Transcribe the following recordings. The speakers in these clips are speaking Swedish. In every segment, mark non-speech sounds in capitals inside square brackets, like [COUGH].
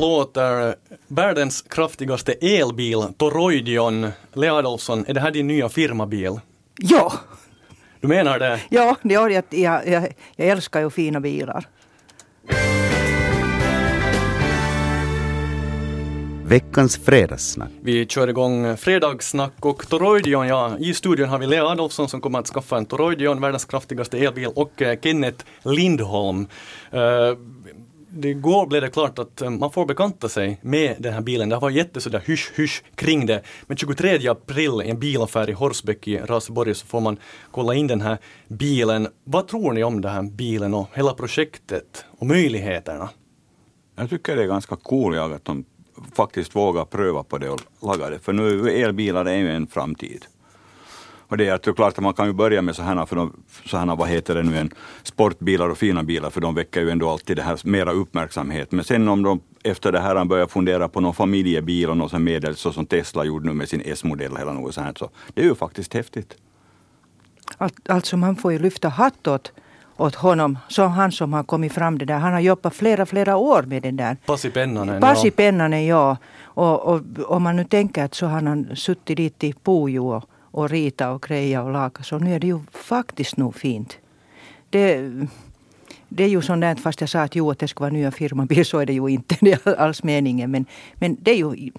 låter världens kraftigaste elbil, Toroidion. Lea Adolfsson, är det här din nya firmabil? Ja. Du menar det? Ja, jag, jag, jag, jag älskar ju fina bilar. Veckans fredagssnack. Vi kör igång fredagssnack och Toroidion, ja, i studion har vi Lea Adolfsson som kommer att skaffa en Toroidion, världens kraftigaste elbil, och eh, Kenneth Lindholm. Uh, det igår blev det klart att eh, man får bekanta sig med den här bilen. Det har varit jättesådär hysch hysch kring det. Men 23 april i en bilaffär i Horsbäck i Raseborg så får man kolla in den här bilen. Vad tror ni om den här bilen och hela projektet och möjligheterna? Jag tycker det är ganska coolt att de faktiskt vågar pröva på det och laga det. För nu elbilar är ju en framtid. Och det är, det är klart att man kan ju börja med sådana, för de, sådana vad heter det nu, en, sportbilar och fina bilar, för de väcker ju ändå alltid det här mera uppmärksamhet. Men sen om de efter det här börjar fundera på någon familjebil och något medel, så som Tesla gjorde nu med sin S-modell eller något sånt, så det är ju faktiskt häftigt. alltså man får ju lyfta hatt åt åt honom. Så han som har kommit fram det där. Han har jobbat flera, flera år med den där. Pasi Pennanen. Pasi Pennanen, ja. Och, och om man nu tänker att så har han suttit dit i Pujo och, och rita och greja och laga. Så nu är det ju faktiskt nog fint. Det, det är ju sånt där, fast jag sa att jo, att det ska vara nya firmabil, så är det ju inte [LAUGHS] det är alls meningen. Men, men det är ju,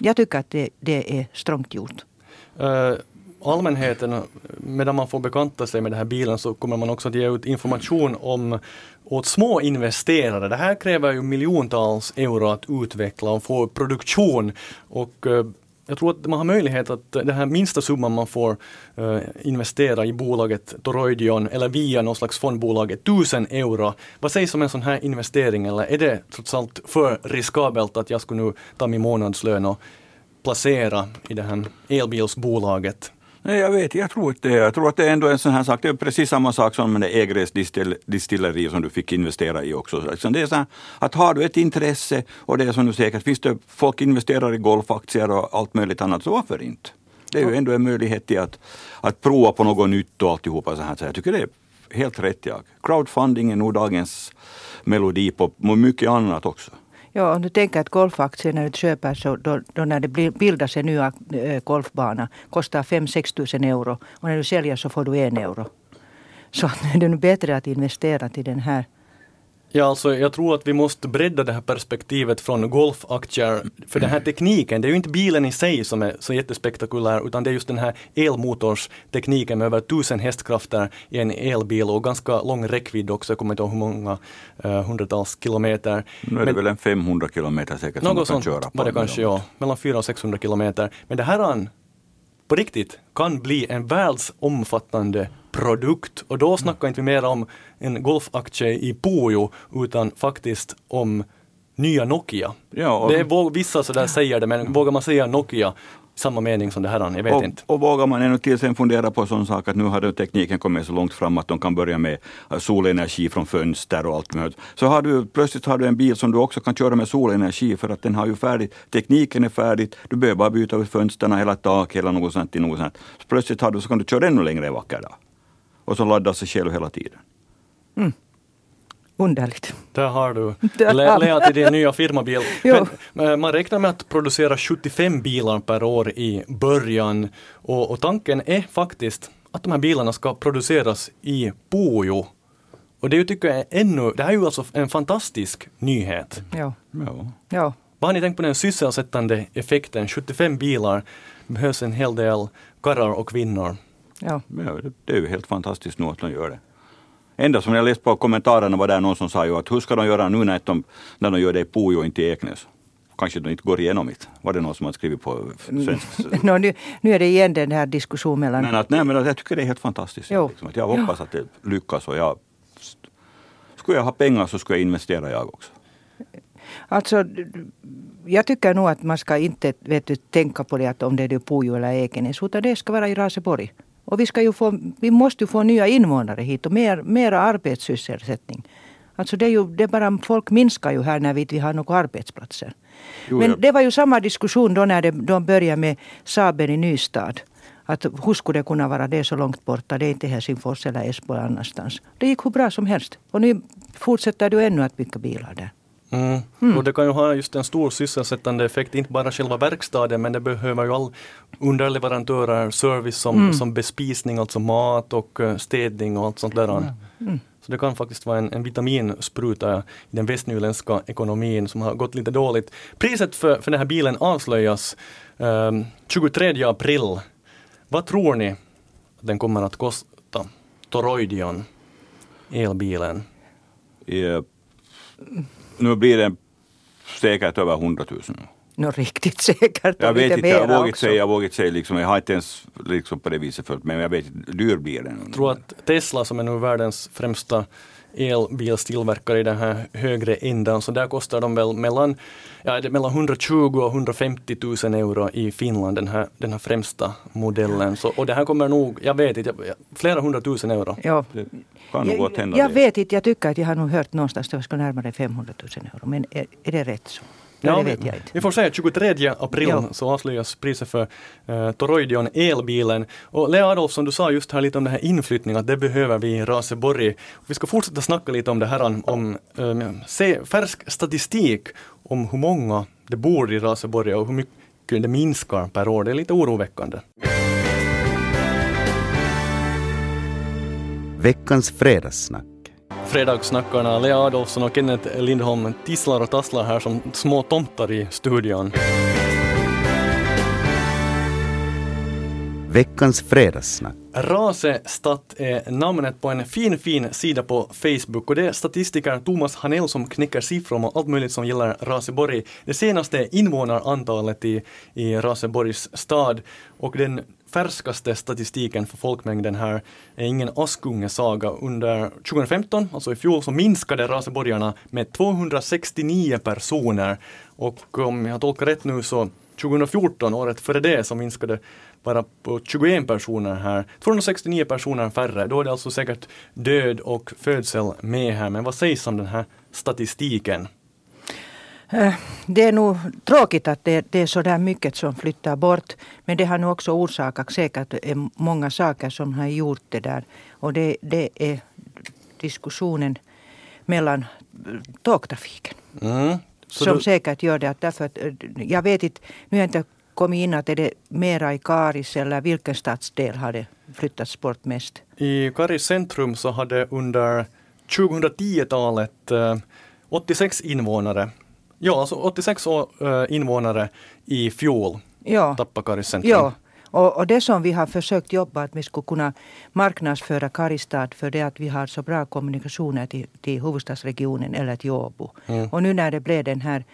jag tycker att det, det är strångt gjort. Uh, allmänheten, medan man får bekanta sig med den här bilen så kommer man också att ge ut information om åt små investerare. Det här kräver ju miljontals euro att utveckla och få produktion och eh, jag tror att man har möjlighet att eh, den här minsta summan man får uh, investera i bolaget Toroidion eller via någon slags fondbolag, 1000 euro. Vad sägs om en sån här investering eller är det trots allt för riskabelt att jag skulle nu ta min månadslön och placera i det här elbilsbolaget? Nej, jag vet, jag tror inte Jag tror att det är ändå en sån här sak. Det är precis samma sak som med det Egres distilleri som du fick investera i också. Det är så här, att har du ett intresse och det är som du säkert, finns det folk investerar i golfaktier och allt möjligt annat, så varför inte? Det är ju ändå en möjlighet till att, att prova på något nytt och alltihopa så här. Så jag tycker det är helt rätt jag. Crowdfunding är nog dagens melodi på mycket annat också. Ja, om du tänker att golfaktier när du köper så då, då när det bildas en ny golfbana kostar 5-6 tusen euro och när du säljer så får du en euro. Så det är nu bättre att investera till den här Ja, alltså jag tror att vi måste bredda det här perspektivet från golfaktier. För den här tekniken, det är ju inte bilen i sig som är så jättespektakulär, utan det är just den här elmotorstekniken med över tusen hästkrafter i en elbil och ganska lång räckvidd också. Jag kommer inte ihåg hur många uh, hundratals kilometer. Nu är det Men, väl en 500 kilometer säkert som man kan köra på. Var det kanske, ja. Mellan 400 och 600 kilometer. Men det här på riktigt kan bli en världsomfattande produkt. Och då snackar inte vi mer om en golfaktie i Pujo utan faktiskt om nya Nokia. Ja, det är vissa sådär säger det men vågar man säga Nokia samma mening som det här, jag vet och, inte. Och vågar man ännu till sen fundera på sån sak att nu har tekniken kommit så långt fram att de kan börja med solenergi från fönster och allt möjligt. Så har du plötsligt har du en bil som du också kan köra med solenergi för att den har ju färdigt, tekniken är färdig, du behöver bara byta ut fönstren, hela tak, hela något sånt något sånt. Så plötsligt har du, så kan du köra ännu längre en vacker dag. Och så laddar sig själv hela tiden. Mm. Underligt. Där har du [LAUGHS] Lea till din nya firmabil. [LAUGHS] Men, eh, man räknar med att producera 75 bilar per år i början och, och tanken är faktiskt att de här bilarna ska produceras i Pujo. Och det tycker jag är ännu, det här är ju alltså en fantastisk nyhet. Ja. ja. ja. Vad har ni tänkt på den sysselsättande effekten? 75 bilar, behövs en hel del karlar och kvinnor. Ja. ja. Det är ju helt fantastiskt nu att de gör det. Enda som jag läste på kommentarerna var där någon som sa ju att hur ska de göra nu när de, när de gör det i Pujo och inte i Eknäs? Kanske de inte går igenom det. Var det någon som har skrivit på svensk? [LAUGHS] no, nu, nu är det igen den här diskussionen mellan... Men att, nej, men jag tycker det är helt fantastiskt. Liksom, att jag hoppas jo. att det lyckas och jag... Skulle jag ha pengar så skulle jag investera jag också. Alltså, jag tycker nog att man ska inte vet du, tänka på det att om det är Pujo eller Ekenäs, utan det ska vara i Raseborg. Och vi, ska ju få, vi måste ju få nya invånare hit och mer, mer arbetssysselsättning. Alltså det är ju, det är bara, folk minskar ju här när vi inte har några arbetsplatser. Jo, Men det var ju samma diskussion då när de började med Saaben i Nystad. Att hur skulle det kunna vara det så långt borta? Det är inte Helsingfors eller Esbo eller annanstans. Det gick hur bra som helst. Och nu fortsätter du ännu att bygga bilar där. Mm. Och det kan ju ha just en stor sysselsättande effekt, inte bara själva verkstaden men det behöver ju all underleverantörer, service som, mm. som bespisning, alltså mat och eh, städning och allt sånt där. Mm. Så det kan faktiskt vara en, en vitaminspruta i den västnyländska ekonomin som har gått lite dåligt. Priset för, för den här bilen avslöjas eh, 23 april. Vad tror ni att den kommer att kosta? Toroidion, elbilen. Yeah. Nu blir det säkert över 100 000. Nå riktigt säkert. Jag vet inte, jag vågar säga, jag vågar säga liksom, jag har inte ens liksom på det viset följt men jag vet inte, dyr blir den. Jag tror att Tesla som är nu världens främsta elbilstillverkare i den här högre änden, så där kostar de väl mellan, ja, mellan 120 och 150 000 euro i Finland, den här, den här främsta modellen. Så, och det här kommer nog, jag vet inte, flera hundratusen euro. Ja. Det kan nog jag, hända jag vet inte, jag tycker att jag har nog hört någonstans att det ska närmare 500 000 euro, men är, är det rätt så? Ja, det vet jag inte. Vi får säga 23 april Ja. så avslöjas priset för uh, Toroidion elbilen. Och Lea Adolfsson, du sa just här lite om den här inflyttningen, att det behöver vi i Raseborg. Vi ska fortsätta snacka lite om det här, om, om se, färsk statistik om hur många det bor i Raseborg och hur mycket det minskar per år. Det är lite oroväckande. Veckans fredagssnack. Fredagssnackarna Lea Adolfsson och Kenneth Lindholm tisslar och tasslar här som små tomtar i studion. Veckans fredagssnack. Rasestat är namnet på en fin, fin sida på Facebook och det är statistiker Thomas Hanell som knäcker siffror om allt möjligt som gäller Raseborg. Det senaste invånarantalet i, i Raseborgs stad och den färskaste statistiken för folkmängden här är ingen Askungesaga. Under 2015, alltså i fjol, så minskade raseborgarna med 269 personer och om jag tolkar rätt nu så 2014, året före det, så minskade bara på 21 personer här. 269 personer färre. Då är det alltså säkert död och födsel med här. Men vad sägs om den här statistiken? Eh, Det är nog tråkigt att det, det är så där mycket som flyttar bort. Men det har nog också orsakat säkert eh, många saker som har gjort det där. Och det, det är diskussionen mellan tågtrafiken. Mm. Så som då- säkert gör det. Att därför att, eh, jag vet inte, nu har jag inte kommit in att är det mera i Karis eller vilken stadsdel har det flyttats bort mest? I Karis centrum så hade under 2010-talet eh, 86 invånare, ja alltså 86 å- eh, invånare i fjol Ja. tappade Karis centrum. Ja, och, och det som vi har försökt jobba att vi skulle kunna marknadsföra Karistad för det att vi har så bra kommunikationer till, till huvudstadsregionen eller till Åbo. Mm. Och nu när det blev den här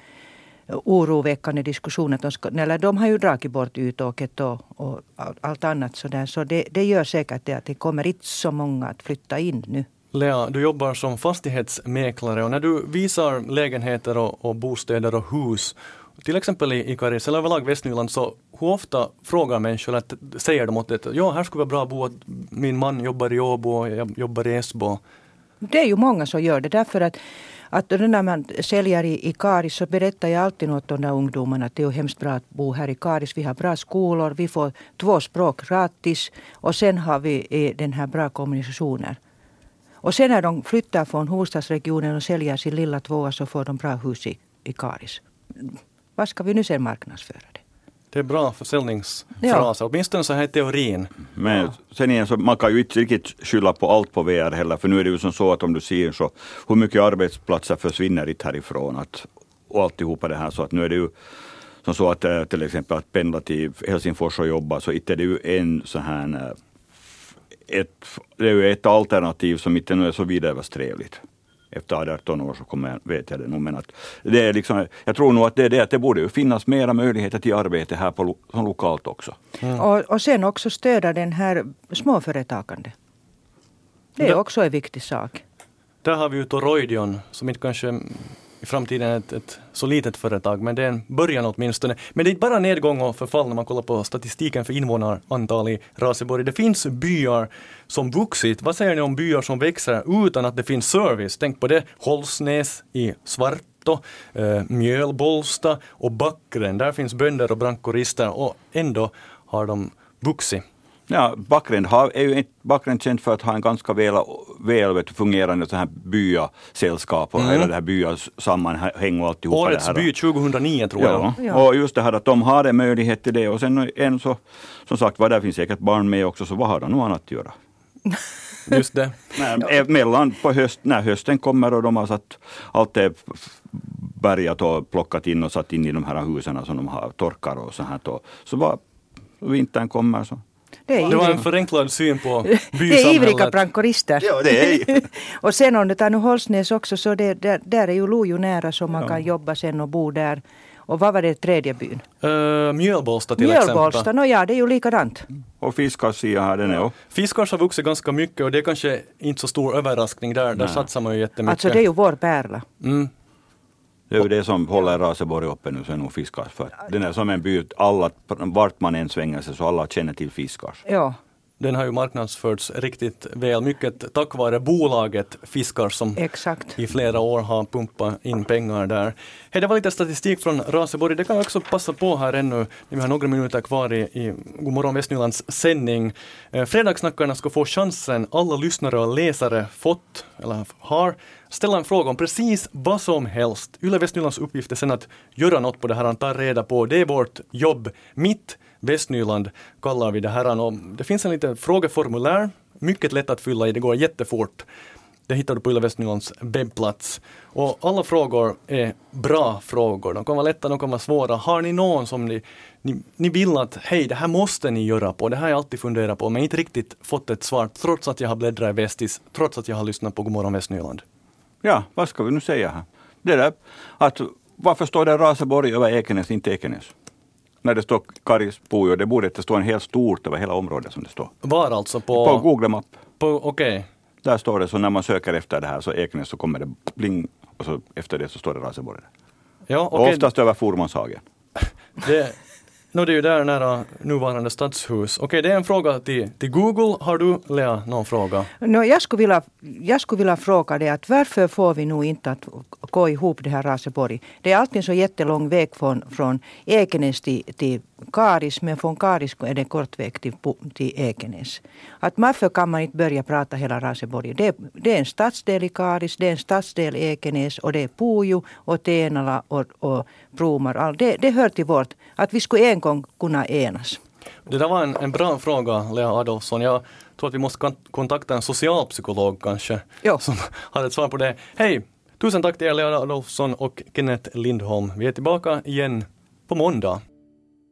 oroväckande diskussionen, att de, ska, eller de har ju dragit bort utåket och, och all- allt annat sådär, så det, det gör säkert det att det kommer inte så många att flytta in nu. Lea, du jobbar som fastighetsmäklare och när du visar lägenheter och, och bostäder och hus, till exempel i, i Karis eller överlag Västnyland, så hur ofta frågar människor, att, säger de åt det, ja här skulle vara bra att bo, att min man jobbar i Åbo och jag jobbar i Esbo. Det är ju många som gör det därför att att när man säljer i, i Karis så berättar jag alltid åt de där ungdomarna att det är ju hemskt bra att bo här i Karis. Vi har bra skolor, vi får två språk gratis och sen har vi eh, den här bra kommunikationen. Och sen när de flyttar från huvudstadsregionen och säljer sin lilla tvåa så får de bra hus i, i Karis. Vad ska vi nu sen marknadsföra det? Det är bra försäljningsfraser, åtminstone så här i teorin. Men sen igen, så man kan ju inte riktigt skylla på allt på VR heller, för nu är det ju som så att om du ser så hur mycket arbetsplatser försvinner inte härifrån att, och alltihopa det här, så att nu är det ju som så att eh, till exempel att pendla till Helsingfors och jobba, så inte är det ju en så här eh, ett, det är ju ett alternativ som inte nu är så vidare trevligt. Efter 18 år så kommer jag, vet jag det nog. Men att det är liksom, jag tror nog att det är det att det borde ju finnas mera möjligheter till arbete här på, som lokalt också. Och, och sen också stödja den här småföretagande. Det är också en viktig sak. Där har vi ju Toroidion som inte kanske i framtiden ett, ett så litet företag, men det är en början åtminstone. Men det är inte bara nedgång och förfall när man kollar på statistiken för invånarantal i Raseborg. Det finns byar som vuxit. Vad säger ni om byar som växer utan att det finns service? Tänk på det. Holsnäs i Svarto, eh, Mjölbolsta och Backren. Där finns bönder och brankorister och ändå har de vuxit. Ja, Backränd har, är ju inte Backränd känt för att ha en ganska väl, väl vet, fungerande så här byasällskap och Mm. hela det här byasammanhang och alltihopa. Årets det här. by 2009 tror jag. Ja. Ja. och just det här att de har en möjlighet till det och sen en så, som sagt var, där finns säkert barn med också, så vad har de nog annat att göra? [LAUGHS] Just det. Nej, mellan på höst, när hösten kommer och de har satt allt är bärgat och plockat in och satt in i de här husen som de har torkar och så här. Då. Så bara vintern kommer så. Det är, Det var en förenklad syn på [LAUGHS] det är ivriga bysamhället. brankorister. Ja, det är [LAUGHS] och sen om du tar nu Hållsnäs också så det, där, där är ju Lojo nära så man Ja. kan jobba sen och bo där. Och vad var det tredje byn? Uh, Mjölbolsta till Mjölbolsta, exempel. no, ja det är ju likadant. Och fiskarsia här, den också. Fiskars har vuxit ganska mycket och det är kanske inte så stor överraskning där. Där Nej. satsar man ju jättemycket. Alltså det är ju vår pärla. mm. Det är ju det som håller Raseborg uppe nu, så är nog Fiskars. För den är som en by, alla, vart man än svänger sig så alla känner till Fiskars. Ja. Den har ju marknadsförts riktigt väl, mycket tack vare bolaget Fiskar som Exakt. i flera år har pumpat in pengar där. Hej, det var lite statistik från Raseborg. Det kan jag också passa på här ännu. Vi har några minuter kvar i, i Godmorgon Västnylands sändning. Eh, Fredagssnackarna ska få chansen, alla lyssnare och läsare fått, eller har, ställa en fråga om precis vad som helst. Yle Västnylands uppgift är sen att göra något på det här, att ta reda på. Det är vårt jobb. Mitt Västnyland kallar vi det här. Och det finns en liten frågeformulär, mycket lätt att fylla i, det går jättefort. Det hittar du på Yle Västnylands webbplats. Och alla frågor är bra frågor. De kan vara lätta, de kan vara svåra. Har ni någon som ni, ni, ni vill att, hej, det här måste ni göra på, det här har jag alltid funderat på, men inte riktigt fått ett svar, trots att jag har bläddrat i Västis, trots att jag har lyssnat på Godmorgon Västnyland. Ja, vad ska vi nu säga här? Det där att varför står det Raseborg över Ekenäs, inte Ekenäs? När det står Karis Pujo, det borde inte stå en helt stort över hela området som det står. Var alltså på... På Google Map. på Okej. Där står det så när man söker efter det här så Ekenäs så kommer det bling och så efter det så står det Raseborg. Ja, Och okej. oftast över Formanshagen. Det, no, det är ju där nära nuvarande stadshus. Okej, det är en fråga till, till Google. Har du, Lea, någon fråga? No, jag, skulle vilja, jag skulle vilja fråga dig att varför får vi nu inte att gå ihop det här Raseborg? Det är alltid så jättelång väg från, från Ekenäs till, till Karis men från Karis är det kort väg till, till Ekenäs. Att varför kan man inte börja prata hela Raseborg? Det, är- det är en stadsdel i Karis, det är en stadsdel i Ekenäs och det är Pujo och Tenala och, och Bromar. All- Det, det hör till vårt, att vi skulle en gång kunna enas. Det där var en, en bra fråga, Lea Adolfsson. Jag tror att vi måste kon- kontakta en socialpsykolog kanske, Ja. som [LAUGHS] har ett svar på det. Hej! Tusen tack till er, Lea Adolfsson och Kenneth Lindholm. Vi är tillbaka igen på måndag.